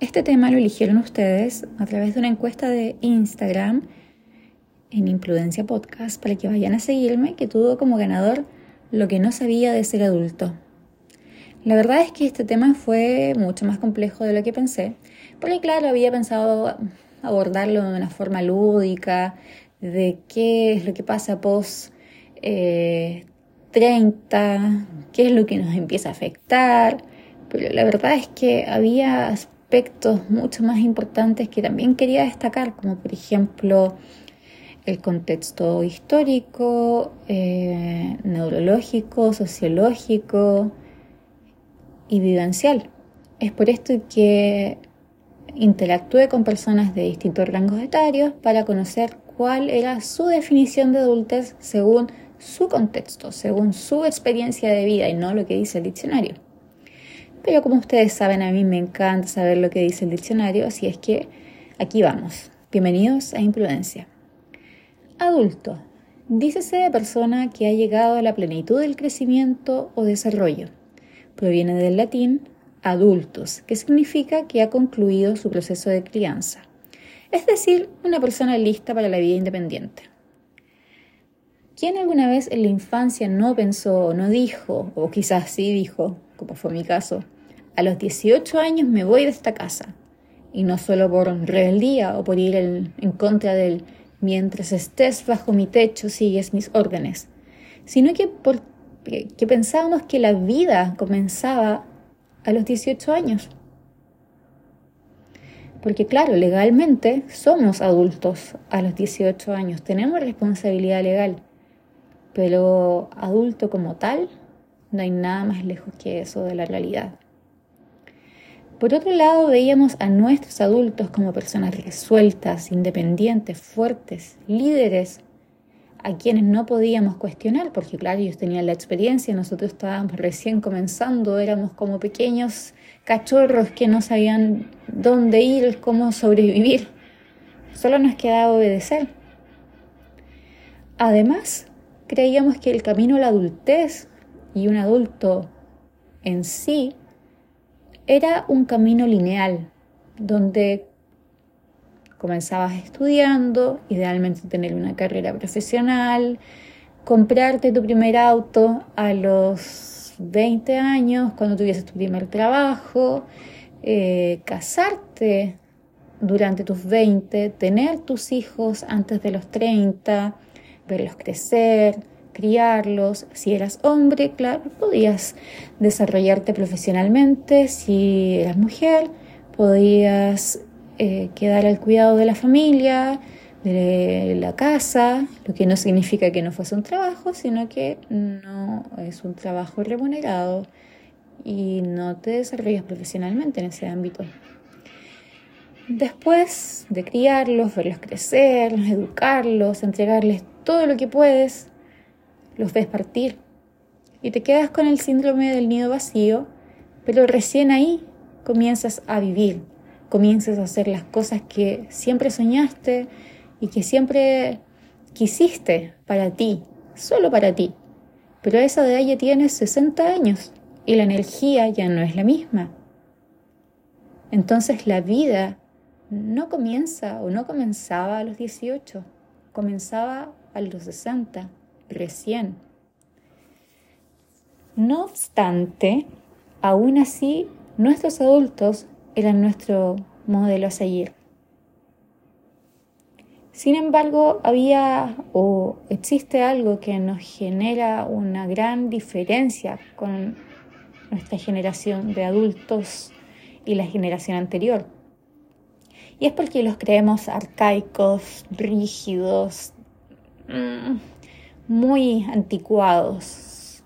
Este tema lo eligieron ustedes a través de una encuesta de Instagram en Imprudencia Podcast para que vayan a seguirme, que tuvo como ganador lo que no sabía de ser adulto. La verdad es que este tema fue mucho más complejo de lo que pensé, porque claro, había pensado abordarlo de una forma lúdica, de qué es lo que pasa post 30, eh, qué es lo que nos empieza a afectar, pero la verdad es que había aspectos mucho más importantes que también quería destacar, como por ejemplo el contexto histórico, eh, neurológico, sociológico y vivencial. Es por esto que interactué con personas de distintos rangos etarios para conocer cuál era su definición de adultez según su contexto, según su experiencia de vida y no lo que dice el diccionario. Pero como ustedes saben, a mí me encanta saber lo que dice el diccionario, así es que aquí vamos. Bienvenidos a Imprudencia. Adulto. Dícese de persona que ha llegado a la plenitud del crecimiento o desarrollo. Proviene del latín adultos, que significa que ha concluido su proceso de crianza. Es decir, una persona lista para la vida independiente. ¿Quién alguna vez en la infancia no pensó o no dijo, o quizás sí dijo, como fue mi caso, a los 18 años me voy de esta casa? Y no solo por rebeldía o por ir en contra del mientras estés bajo mi techo sigues mis órdenes, sino que, que pensábamos que la vida comenzaba a los 18 años. Porque claro, legalmente somos adultos a los 18 años, tenemos responsabilidad legal, pero adulto como tal, no hay nada más lejos que eso de la realidad. Por otro lado, veíamos a nuestros adultos como personas resueltas, independientes, fuertes, líderes, a quienes no podíamos cuestionar, porque claro, ellos tenían la experiencia, nosotros estábamos recién comenzando, éramos como pequeños cachorros que no sabían dónde ir, cómo sobrevivir. Solo nos quedaba obedecer. Además, creíamos que el camino a la adultez y un adulto en sí era un camino lineal, donde comenzabas estudiando, idealmente tener una carrera profesional, comprarte tu primer auto a los 20 años, cuando tuvieses tu primer trabajo, eh, casarte durante tus 20, tener tus hijos antes de los 30, verlos crecer, criarlos. Si eras hombre, claro, podías desarrollarte profesionalmente. Si eras mujer, podías eh, quedar al cuidado de la familia, de la casa, lo que no significa que no fuese un trabajo, sino que no es un trabajo remunerado y no te desarrollas profesionalmente en ese ámbito. Después de criarlos, verlos crecer, educarlos, entregarles todo lo que puedes, los ves partir y te quedas con el síndrome del nido vacío, pero recién ahí comienzas a vivir, comienzas a hacer las cosas que siempre soñaste y que siempre quisiste para ti, solo para ti. Pero esa de ya tienes 60 años y la energía ya no es la misma. Entonces la vida no comienza o no comenzaba a los 18, comenzaba a los 60 recién. No obstante, aún así, nuestros adultos eran nuestro modelo a seguir. Sin embargo, había o existe algo que nos genera una gran diferencia con nuestra generación de adultos y la generación anterior. Y es porque los creemos arcaicos, rígidos, mm, muy anticuados,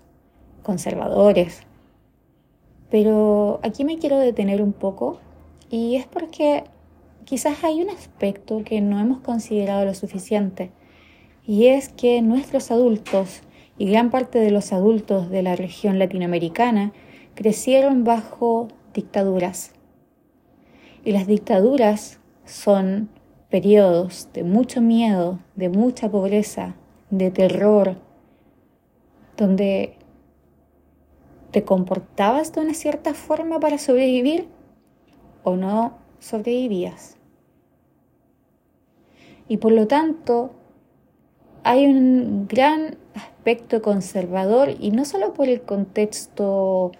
conservadores. Pero aquí me quiero detener un poco y es porque quizás hay un aspecto que no hemos considerado lo suficiente y es que nuestros adultos y gran parte de los adultos de la región latinoamericana crecieron bajo dictaduras. Y las dictaduras son periodos de mucho miedo, de mucha pobreza, de terror, donde te comportabas de una cierta forma para sobrevivir o no sobrevivías. Y por lo tanto, hay un gran aspecto conservador y no solo por el contexto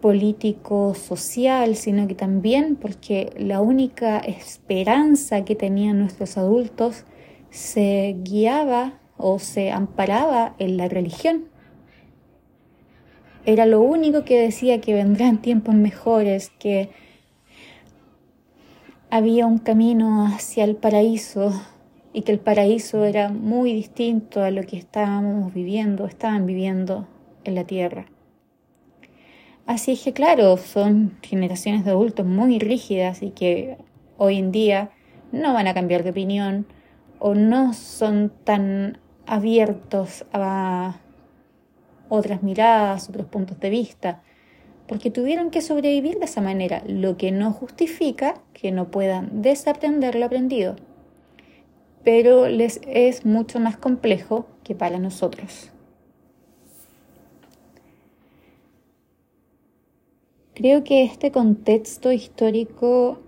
político, social, sino que también porque la única esperanza que tenían nuestros adultos se guiaba o se amparaba en la religión. Era lo único que decía que vendrán tiempos mejores, que había un camino hacia el paraíso y que el paraíso era muy distinto a lo que estábamos viviendo, estaban viviendo en la tierra. Así es que claro, son generaciones de adultos muy rígidas y que hoy en día no van a cambiar de opinión o no son tan abiertos a otras miradas, otros puntos de vista, porque tuvieron que sobrevivir de esa manera, lo que no justifica que no puedan desaprender lo aprendido, pero les es mucho más complejo que para nosotros. Creo que este contexto histórico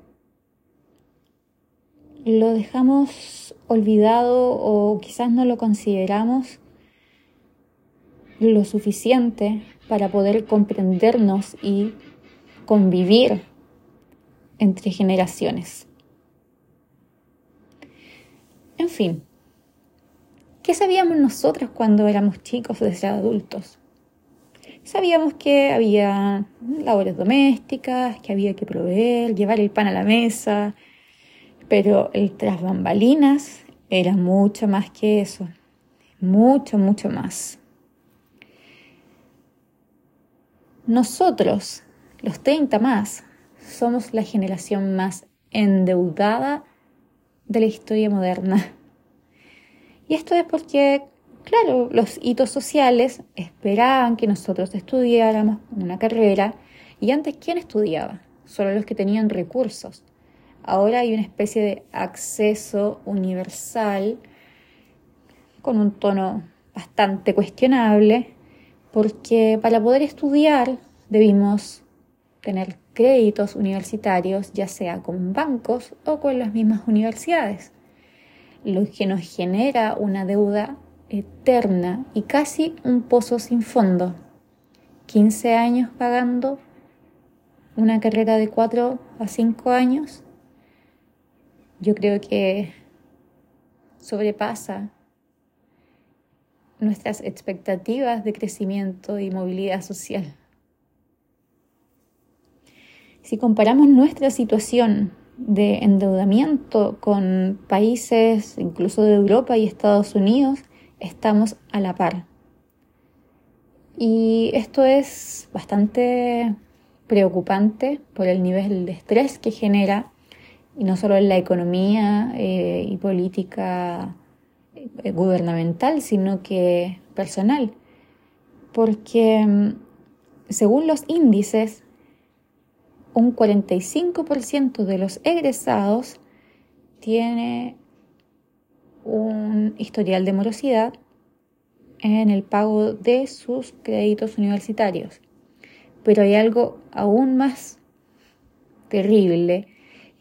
lo dejamos olvidado o quizás no lo consideramos lo suficiente para poder comprendernos y convivir entre generaciones. En fin, ¿qué sabíamos nosotros cuando éramos chicos o desde adultos? Sabíamos que había labores domésticas, que había que proveer, llevar el pan a la mesa, pero el tras bambalinas era mucho más que eso, mucho, mucho más. Nosotros, los 30 más, somos la generación más endeudada de la historia moderna. Y esto es porque Claro, los hitos sociales esperaban que nosotros estudiáramos una carrera y antes ¿quién estudiaba? Solo los que tenían recursos. Ahora hay una especie de acceso universal con un tono bastante cuestionable porque para poder estudiar debimos tener créditos universitarios ya sea con bancos o con las mismas universidades, lo que nos genera una deuda eterna y casi un pozo sin fondo. 15 años pagando una carrera de 4 a 5 años, yo creo que sobrepasa nuestras expectativas de crecimiento y movilidad social. Si comparamos nuestra situación de endeudamiento con países incluso de Europa y Estados Unidos, estamos a la par. Y esto es bastante preocupante por el nivel de estrés que genera, y no solo en la economía eh, y política eh, gubernamental, sino que personal. Porque mm, según los índices, un 45% de los egresados tiene un historial de morosidad en el pago de sus créditos universitarios. Pero hay algo aún más terrible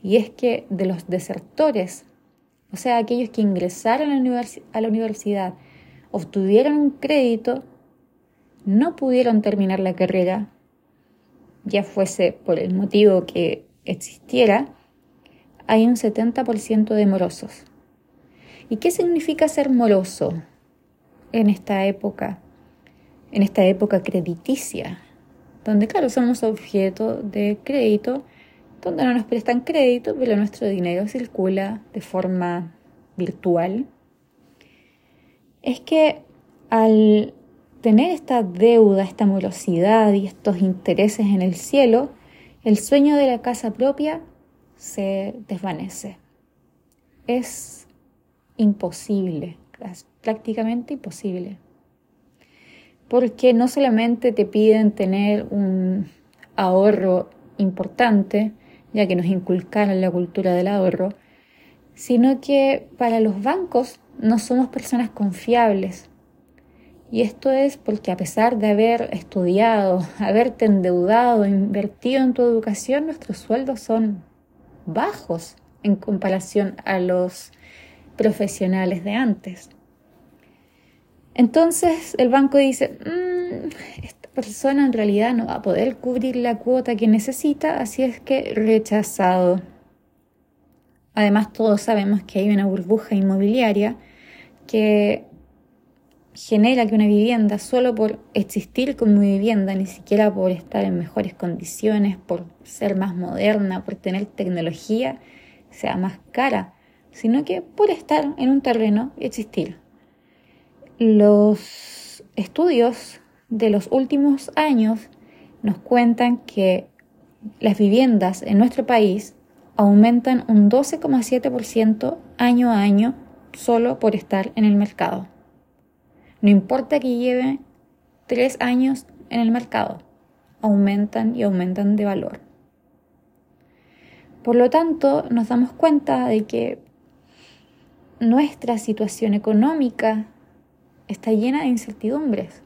y es que de los desertores, o sea, aquellos que ingresaron a la, universidad, obtuvieron un crédito, no pudieron terminar la carrera, ya fuese por el motivo que existiera, hay un 70% de morosos. ¿Y qué significa ser moroso en esta época? En esta época crediticia, donde claro, somos objeto de crédito, donde no nos prestan crédito, pero nuestro dinero circula de forma virtual. Es que al tener esta deuda, esta morosidad y estos intereses en el cielo, el sueño de la casa propia se desvanece. Es imposible, prácticamente imposible. Porque no solamente te piden tener un ahorro importante, ya que nos inculcaron la cultura del ahorro, sino que para los bancos no somos personas confiables. Y esto es porque a pesar de haber estudiado, haberte endeudado, invertido en tu educación, nuestros sueldos son bajos en comparación a los profesionales de antes. Entonces el banco dice, mm, persona en realidad no va a poder cubrir la cuota que necesita, así es que rechazado. Además todos sabemos que hay una burbuja inmobiliaria que genera que una vivienda solo por existir como vivienda, ni siquiera por estar en mejores condiciones, por ser más moderna, por tener tecnología, sea más cara, sino que por estar en un terreno existir. Los estudios de los últimos años nos cuentan que las viviendas en nuestro país aumentan un 12,7% año a año solo por estar en el mercado. No importa que lleve tres años en el mercado, aumentan y aumentan de valor. Por lo tanto, nos damos cuenta de que nuestra situación económica está llena de incertidumbres.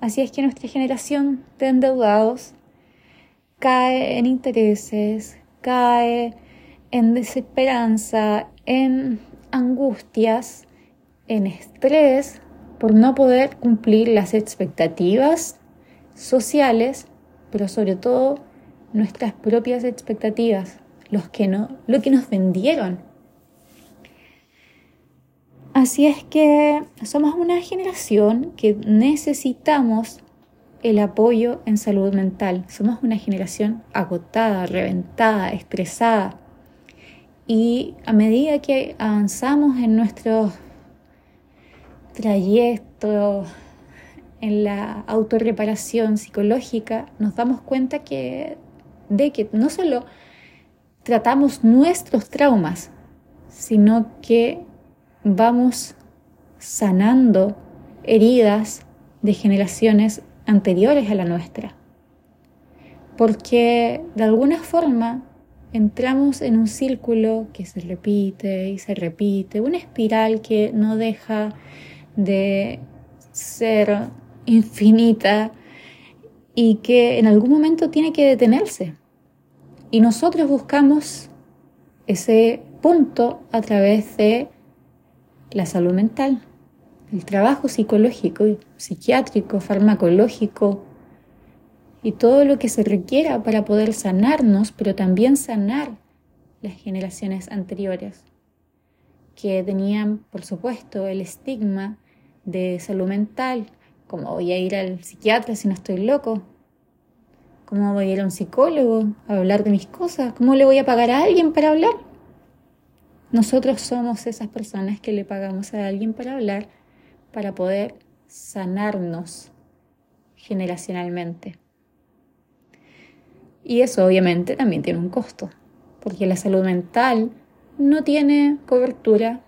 Así es que nuestra generación de endeudados cae en intereses, cae en desesperanza, en angustias, en estrés por no poder cumplir las expectativas sociales, pero sobre todo nuestras propias expectativas, los que no, lo que nos vendieron. Así es que somos una generación que necesitamos el apoyo en salud mental. Somos una generación agotada, reventada, estresada. Y a medida que avanzamos en nuestro trayecto, en la autorreparación psicológica, nos damos cuenta que de que no solo tratamos nuestros traumas, sino que vamos sanando heridas de generaciones anteriores a la nuestra. Porque de alguna forma entramos en un círculo que se repite y se repite, una espiral que no deja de ser infinita y que en algún momento tiene que detenerse. Y nosotros buscamos ese punto a través de la salud mental, el trabajo psicológico, psiquiátrico, farmacológico y todo lo que se requiera para poder sanarnos, pero también sanar las generaciones anteriores, que tenían, por supuesto, el estigma de salud mental, como voy a ir al psiquiatra si no estoy loco, ¿Cómo voy a ir a un psicólogo a hablar de mis cosas? ¿Cómo le voy a pagar a alguien para hablar? Nosotros somos esas personas que le pagamos a alguien para hablar para poder sanarnos generacionalmente. Y eso obviamente también tiene un costo, porque la salud mental no tiene cobertura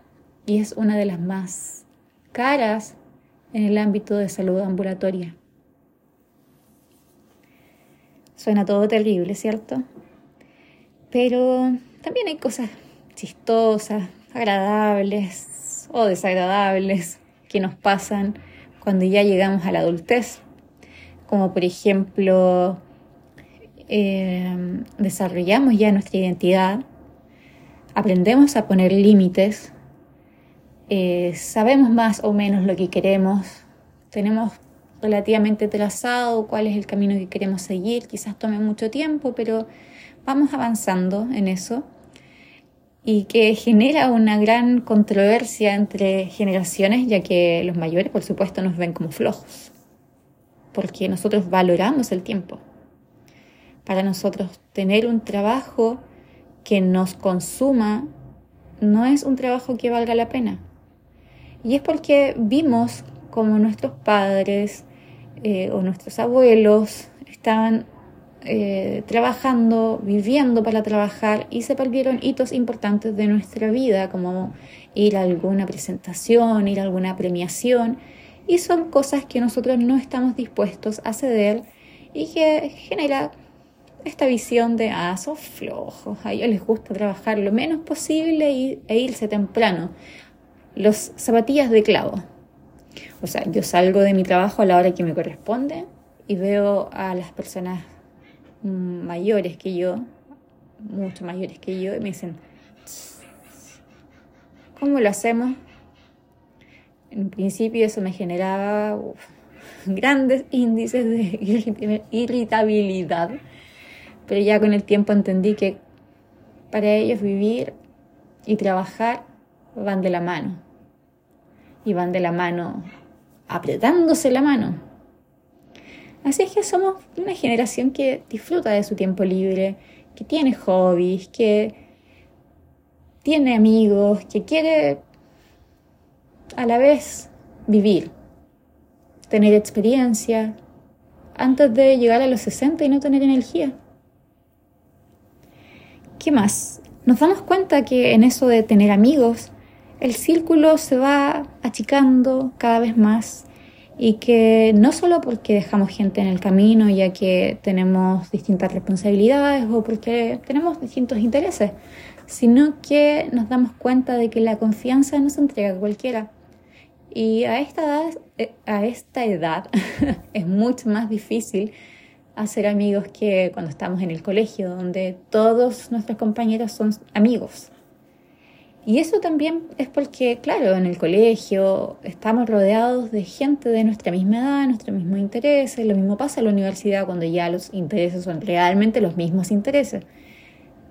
y es una de las más caras en el ámbito de salud ambulatoria. Suena todo terrible, ¿cierto? Pero también hay cosas chistosas, agradables o desagradables que nos pasan cuando ya llegamos a la adultez, como por ejemplo eh, desarrollamos ya nuestra identidad, aprendemos a poner límites, eh, sabemos más o menos lo que queremos, tenemos relativamente trazado cuál es el camino que queremos seguir. Quizás tome mucho tiempo, pero vamos avanzando en eso y que genera una gran controversia entre generaciones, ya que los mayores, por supuesto, nos ven como flojos, porque nosotros valoramos el tiempo. Para nosotros, tener un trabajo que nos consuma no es un trabajo que valga la pena. Y es porque vimos como nuestros padres, eh, o nuestros abuelos estaban eh, trabajando, viviendo para trabajar y se perdieron hitos importantes de nuestra vida, como ir a alguna presentación, ir a alguna premiación, y son cosas que nosotros no estamos dispuestos a ceder y que genera esta visión de, ah, son flojos, a ellos les gusta trabajar lo menos posible e irse temprano. Los zapatillas de clavo. O sea, yo salgo de mi trabajo a la hora que me corresponde y veo a las personas mayores que yo, mucho mayores que yo y me dicen, ¿cómo lo hacemos? En principio eso me generaba grandes índices de irritabilidad, pero ya con el tiempo entendí que para ellos vivir y trabajar van de la mano. Y van de la mano apretándose la mano. Así es que somos una generación que disfruta de su tiempo libre, que tiene hobbies, que tiene amigos, que quiere a la vez vivir, tener experiencia, antes de llegar a los 60 y no tener energía. ¿Qué más? Nos damos cuenta que en eso de tener amigos, el círculo se va achicando cada vez más y que no solo porque dejamos gente en el camino ya que tenemos distintas responsabilidades o porque tenemos distintos intereses, sino que nos damos cuenta de que la confianza no se entrega a cualquiera. Y a esta edad, eh, a esta edad es mucho más difícil hacer amigos que cuando estamos en el colegio, donde todos nuestros compañeros son amigos. Y eso también es porque, claro, en el colegio estamos rodeados de gente de nuestra misma edad, nuestros mismos intereses. Lo mismo pasa en la universidad cuando ya los intereses son realmente los mismos intereses.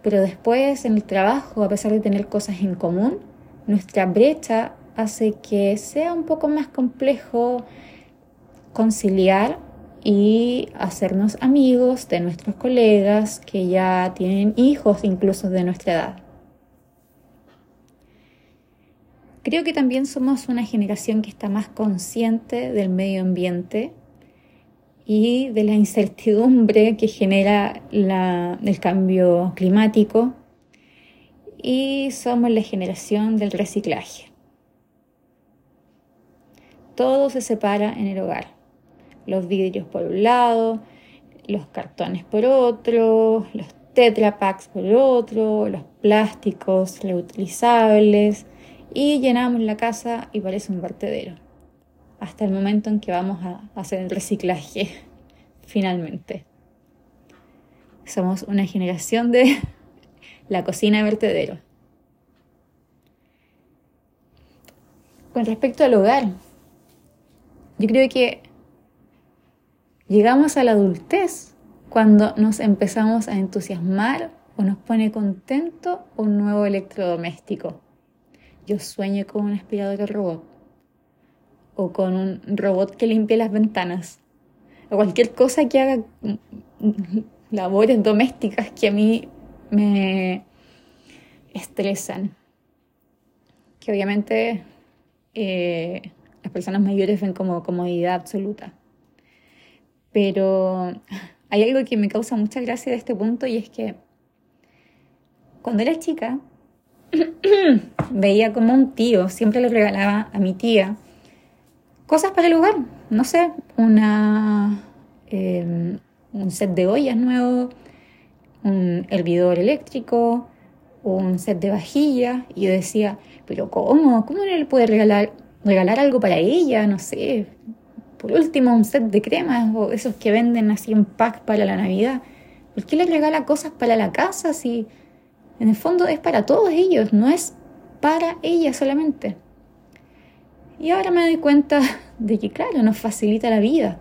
Pero después en el trabajo, a pesar de tener cosas en común, nuestra brecha hace que sea un poco más complejo conciliar y hacernos amigos de nuestros colegas que ya tienen hijos incluso de nuestra edad. Creo que también somos una generación que está más consciente del medio ambiente y de la incertidumbre que genera el cambio climático y somos la generación del reciclaje. Todo se separa en el hogar. Los vidrios por un lado, los cartones por otro, los tetrapacks por otro, los plásticos reutilizables, y llenamos la casa y parece un vertedero. Hasta el momento en que vamos a hacer el reciclaje, finalmente. Somos una generación de la cocina vertedero. Con respecto al hogar, yo creo que llegamos a la adultez cuando nos empezamos a entusiasmar o nos pone contento un nuevo electrodoméstico yo sueño con un aspirador robot o con un robot que limpie las ventanas o cualquier cosa que haga labores domésticas que a mí me estresan. Que obviamente eh, las personas mayores ven como comodidad absoluta. Pero hay algo que me causa mucha gracia de este punto y es que cuando era chica veía como un tío siempre le regalaba a mi tía cosas para el hogar, no sé, una, em, un set de ollas nuevo, un hervidor eléctrico, un set de vajillas, y yo decía, pero ¿cómo? ¿Cómo no le puede regalar, regalar algo para ella? No sé, por último un set de cremas o esos que venden así en pack para la Navidad. ¿Por qué le regala cosas para la casa si en el fondo es para todos ellos, no es para ella solamente. Y ahora me doy cuenta de que, claro, nos facilita la vida,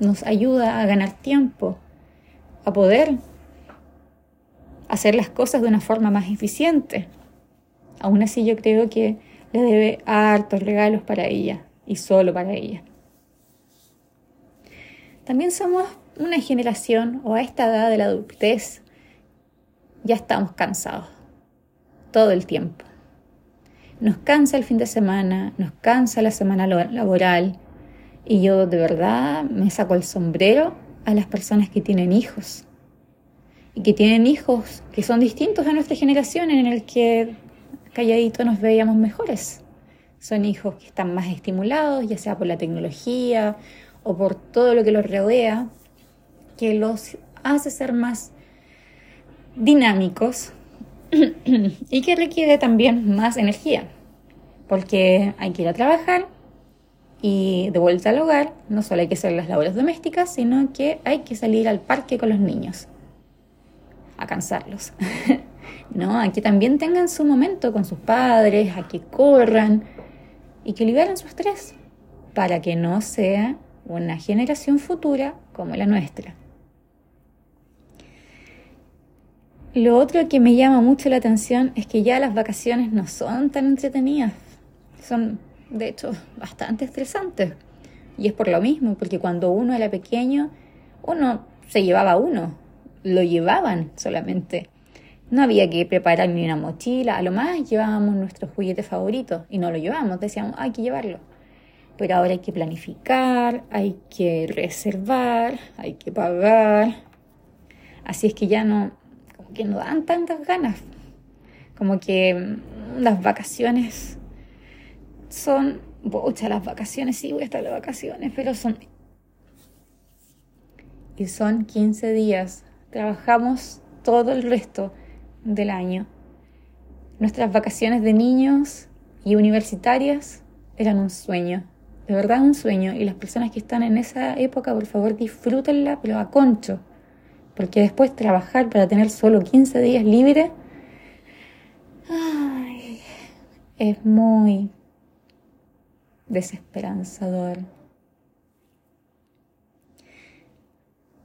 nos ayuda a ganar tiempo, a poder hacer las cosas de una forma más eficiente. Aún así yo creo que le debe hartos regalos para ella y solo para ella. También somos una generación o a esta edad de la adultez ya estamos cansados, todo el tiempo. Nos cansa el fin de semana, nos cansa la semana laboral y yo de verdad me saco el sombrero a las personas que tienen hijos y que tienen hijos que son distintos a nuestra generación en el que calladito nos veíamos mejores. Son hijos que están más estimulados, ya sea por la tecnología o por todo lo que los rodea, que los hace ser más dinámicos y que requiere también más energía, porque hay que ir a trabajar y de vuelta al hogar no solo hay que hacer las labores domésticas, sino que hay que salir al parque con los niños. a cansarlos. no, a que también tengan su momento con sus padres, a que corran y que liberen su estrés para que no sea una generación futura como la nuestra. Lo otro que me llama mucho la atención es que ya las vacaciones no son tan entretenidas, son de hecho bastante estresantes. Y es por lo mismo, porque cuando uno era pequeño, uno se llevaba uno, lo llevaban solamente. No había que preparar ni una mochila, a lo más llevábamos nuestros juguetes favoritos y no lo llevábamos, decíamos, hay que llevarlo. Pero ahora hay que planificar, hay que reservar, hay que pagar. Así es que ya no, que no dan tantas ganas. Como que mm, las vacaciones son, bocha, las vacaciones, sí voy vacaciones, pero son... Y son 15 días. Trabajamos todo el resto del año. Nuestras vacaciones de niños y universitarias eran un sueño, de verdad un sueño. Y las personas que están en esa época, por favor, disfrútenla, pero a concho. Porque después trabajar para tener solo 15 días libres, es muy desesperanzador.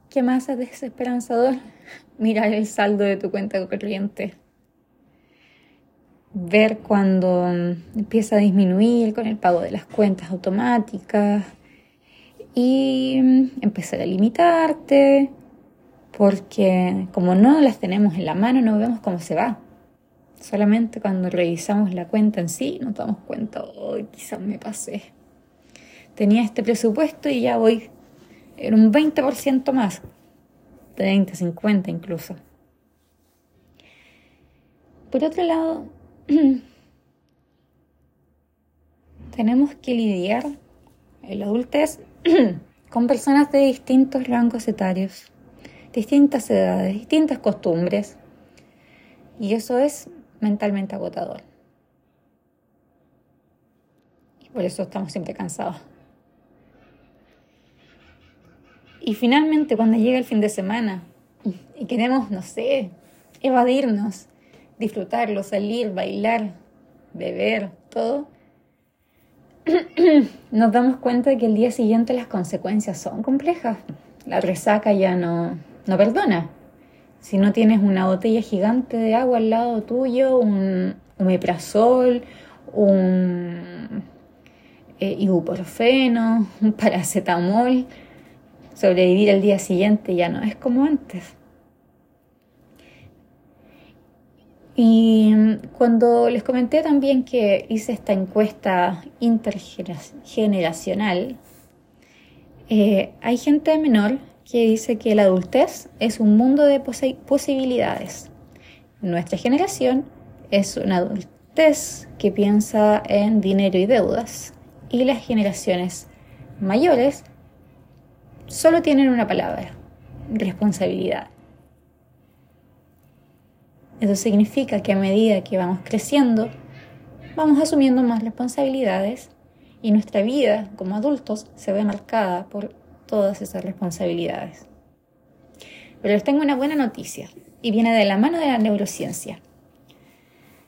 ¿Qué más es desesperanzador? Mirar el saldo de tu cuenta corriente. Ver cuando empieza a disminuir con el pago de las cuentas automáticas y empezar a limitarte porque como no las tenemos en la mano no vemos cómo se va. Solamente cuando revisamos la cuenta en sí nos damos cuenta, hoy quizás me pasé. Tenía este presupuesto y ya voy en un 20% más, 30, 50 incluso. Por otro lado, tenemos que lidiar en la adultez con personas de distintos rangos etarios, distintas edades, distintas costumbres. Y eso es mentalmente agotador. Y por eso estamos siempre cansados. Y finalmente cuando llega el fin de semana y queremos, no sé, evadirnos, disfrutarlo, salir, bailar, beber, todo, nos damos cuenta de que el día siguiente las consecuencias son complejas. La resaca ya no, no perdona. Si no tienes una botella gigante de agua al lado tuyo, un omeprazol, un eh, ibuprofeno, un paracetamol, sobrevivir el día siguiente ya no es como antes. Y cuando les comenté también que hice esta encuesta intergeneracional, eh, hay gente menor que dice que la adultez es un mundo de posibilidades. Nuestra generación es una adultez que piensa en dinero y deudas y las generaciones mayores solo tienen una palabra, responsabilidad. Eso significa que a medida que vamos creciendo, vamos asumiendo más responsabilidades y nuestra vida como adultos se ve marcada por todas esas responsabilidades. Pero les tengo una buena noticia y viene de la mano de la neurociencia.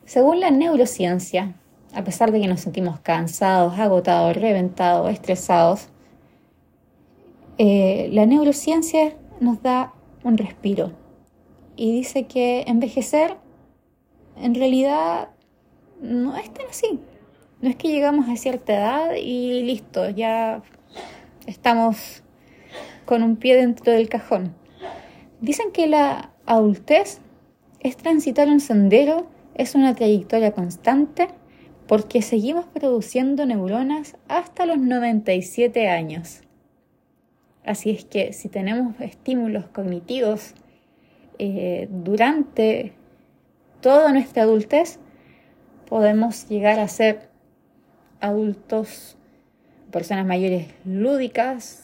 Según la neurociencia, a pesar de que nos sentimos cansados, agotados, reventados, estresados, eh, la neurociencia nos da un respiro y dice que envejecer en realidad no es tan así. No es que llegamos a cierta edad y listo, ya estamos con un pie dentro del cajón. Dicen que la adultez es transitar un sendero, es una trayectoria constante, porque seguimos produciendo neuronas hasta los 97 años. Así es que si tenemos estímulos cognitivos eh, durante toda nuestra adultez, podemos llegar a ser adultos, personas mayores lúdicas,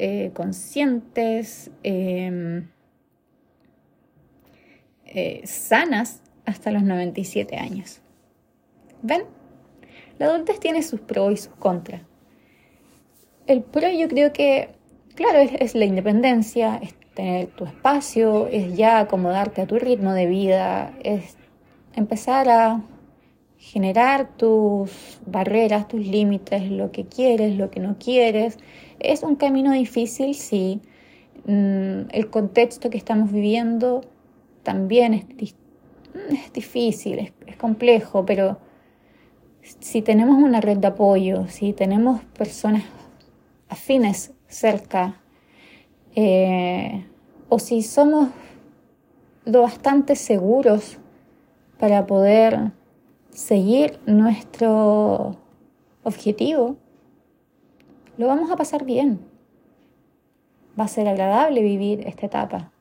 eh, conscientes, em, eh, sanas hasta los 97 años. ¿Ven? La adultez tiene sus pros y sus contras. El pro yo creo que, claro, es, la independencia, es tener tu espacio, es ya acomodarte a tu ritmo de vida, es empezar a generar tus barreras, tus límites, lo que quieres, lo que no quieres. Es un camino difícil, sí. Mm, el contexto que estamos viviendo también es, difícil, es, complejo, pero si tenemos una red de apoyo, si tenemos personas afines cerca, eh, o si somos lo bastante seguros para poder seguir nuestro objetivo, lo vamos a pasar bien. Va a ser agradable vivir esta etapa.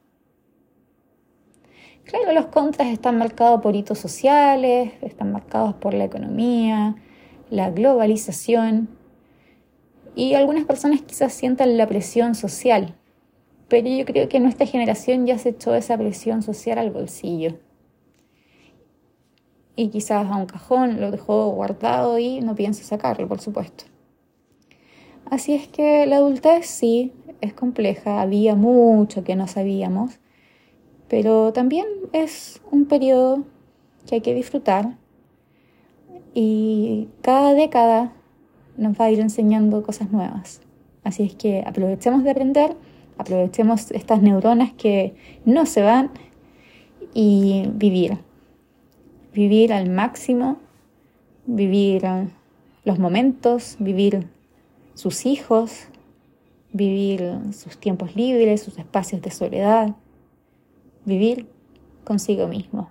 Claro, los contras están marcados por hitos sociales, están marcados por la economía, la globalización y algunas personas quizás sientan la presión social, pero yo creo que nuestra generación ya se echó esa presión social al bolsillo. Y quizás a un cajón lo dejó guardado y no piensa sacarlo, por supuesto. Así es que la adultez sí es compleja, había mucho que no sabíamos pero también es un periodo que hay que disfrutar y cada década nos va a ir enseñando cosas nuevas. Así es que aprovechemos de aprender, aprovechemos estas neuronas que no se van y vivir. Vivir al máximo, vivir los momentos, vivir sus hijos, vivir sus tiempos libres, sus espacios de soledad vivir consigo mismo.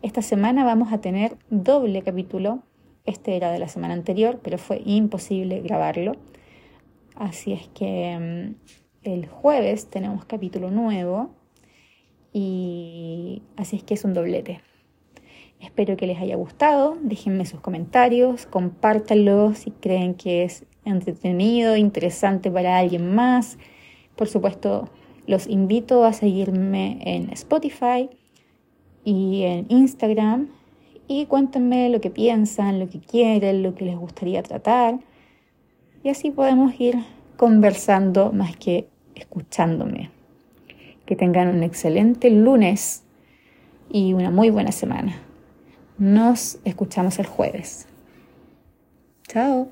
Esta semana vamos a tener doble capítulo. Este era de la semana anterior, pero fue imposible grabarlo. Así es que mm, el jueves tenemos capítulo nuevo y así es que es un doblete. Espero que les haya gustado, déjenme sus comentarios, compártanlo si creen que es entretenido, interesante para alguien más. Por supuesto, los invito a seguirme en Spotify y en Instagram y cuéntenme lo que piensan, lo que quieren, lo que les gustaría tratar. Y así podemos ir conversando más que escuchándome. Que tengan un excelente lunes y una muy buena semana. Nos escuchamos el jueves. Chao.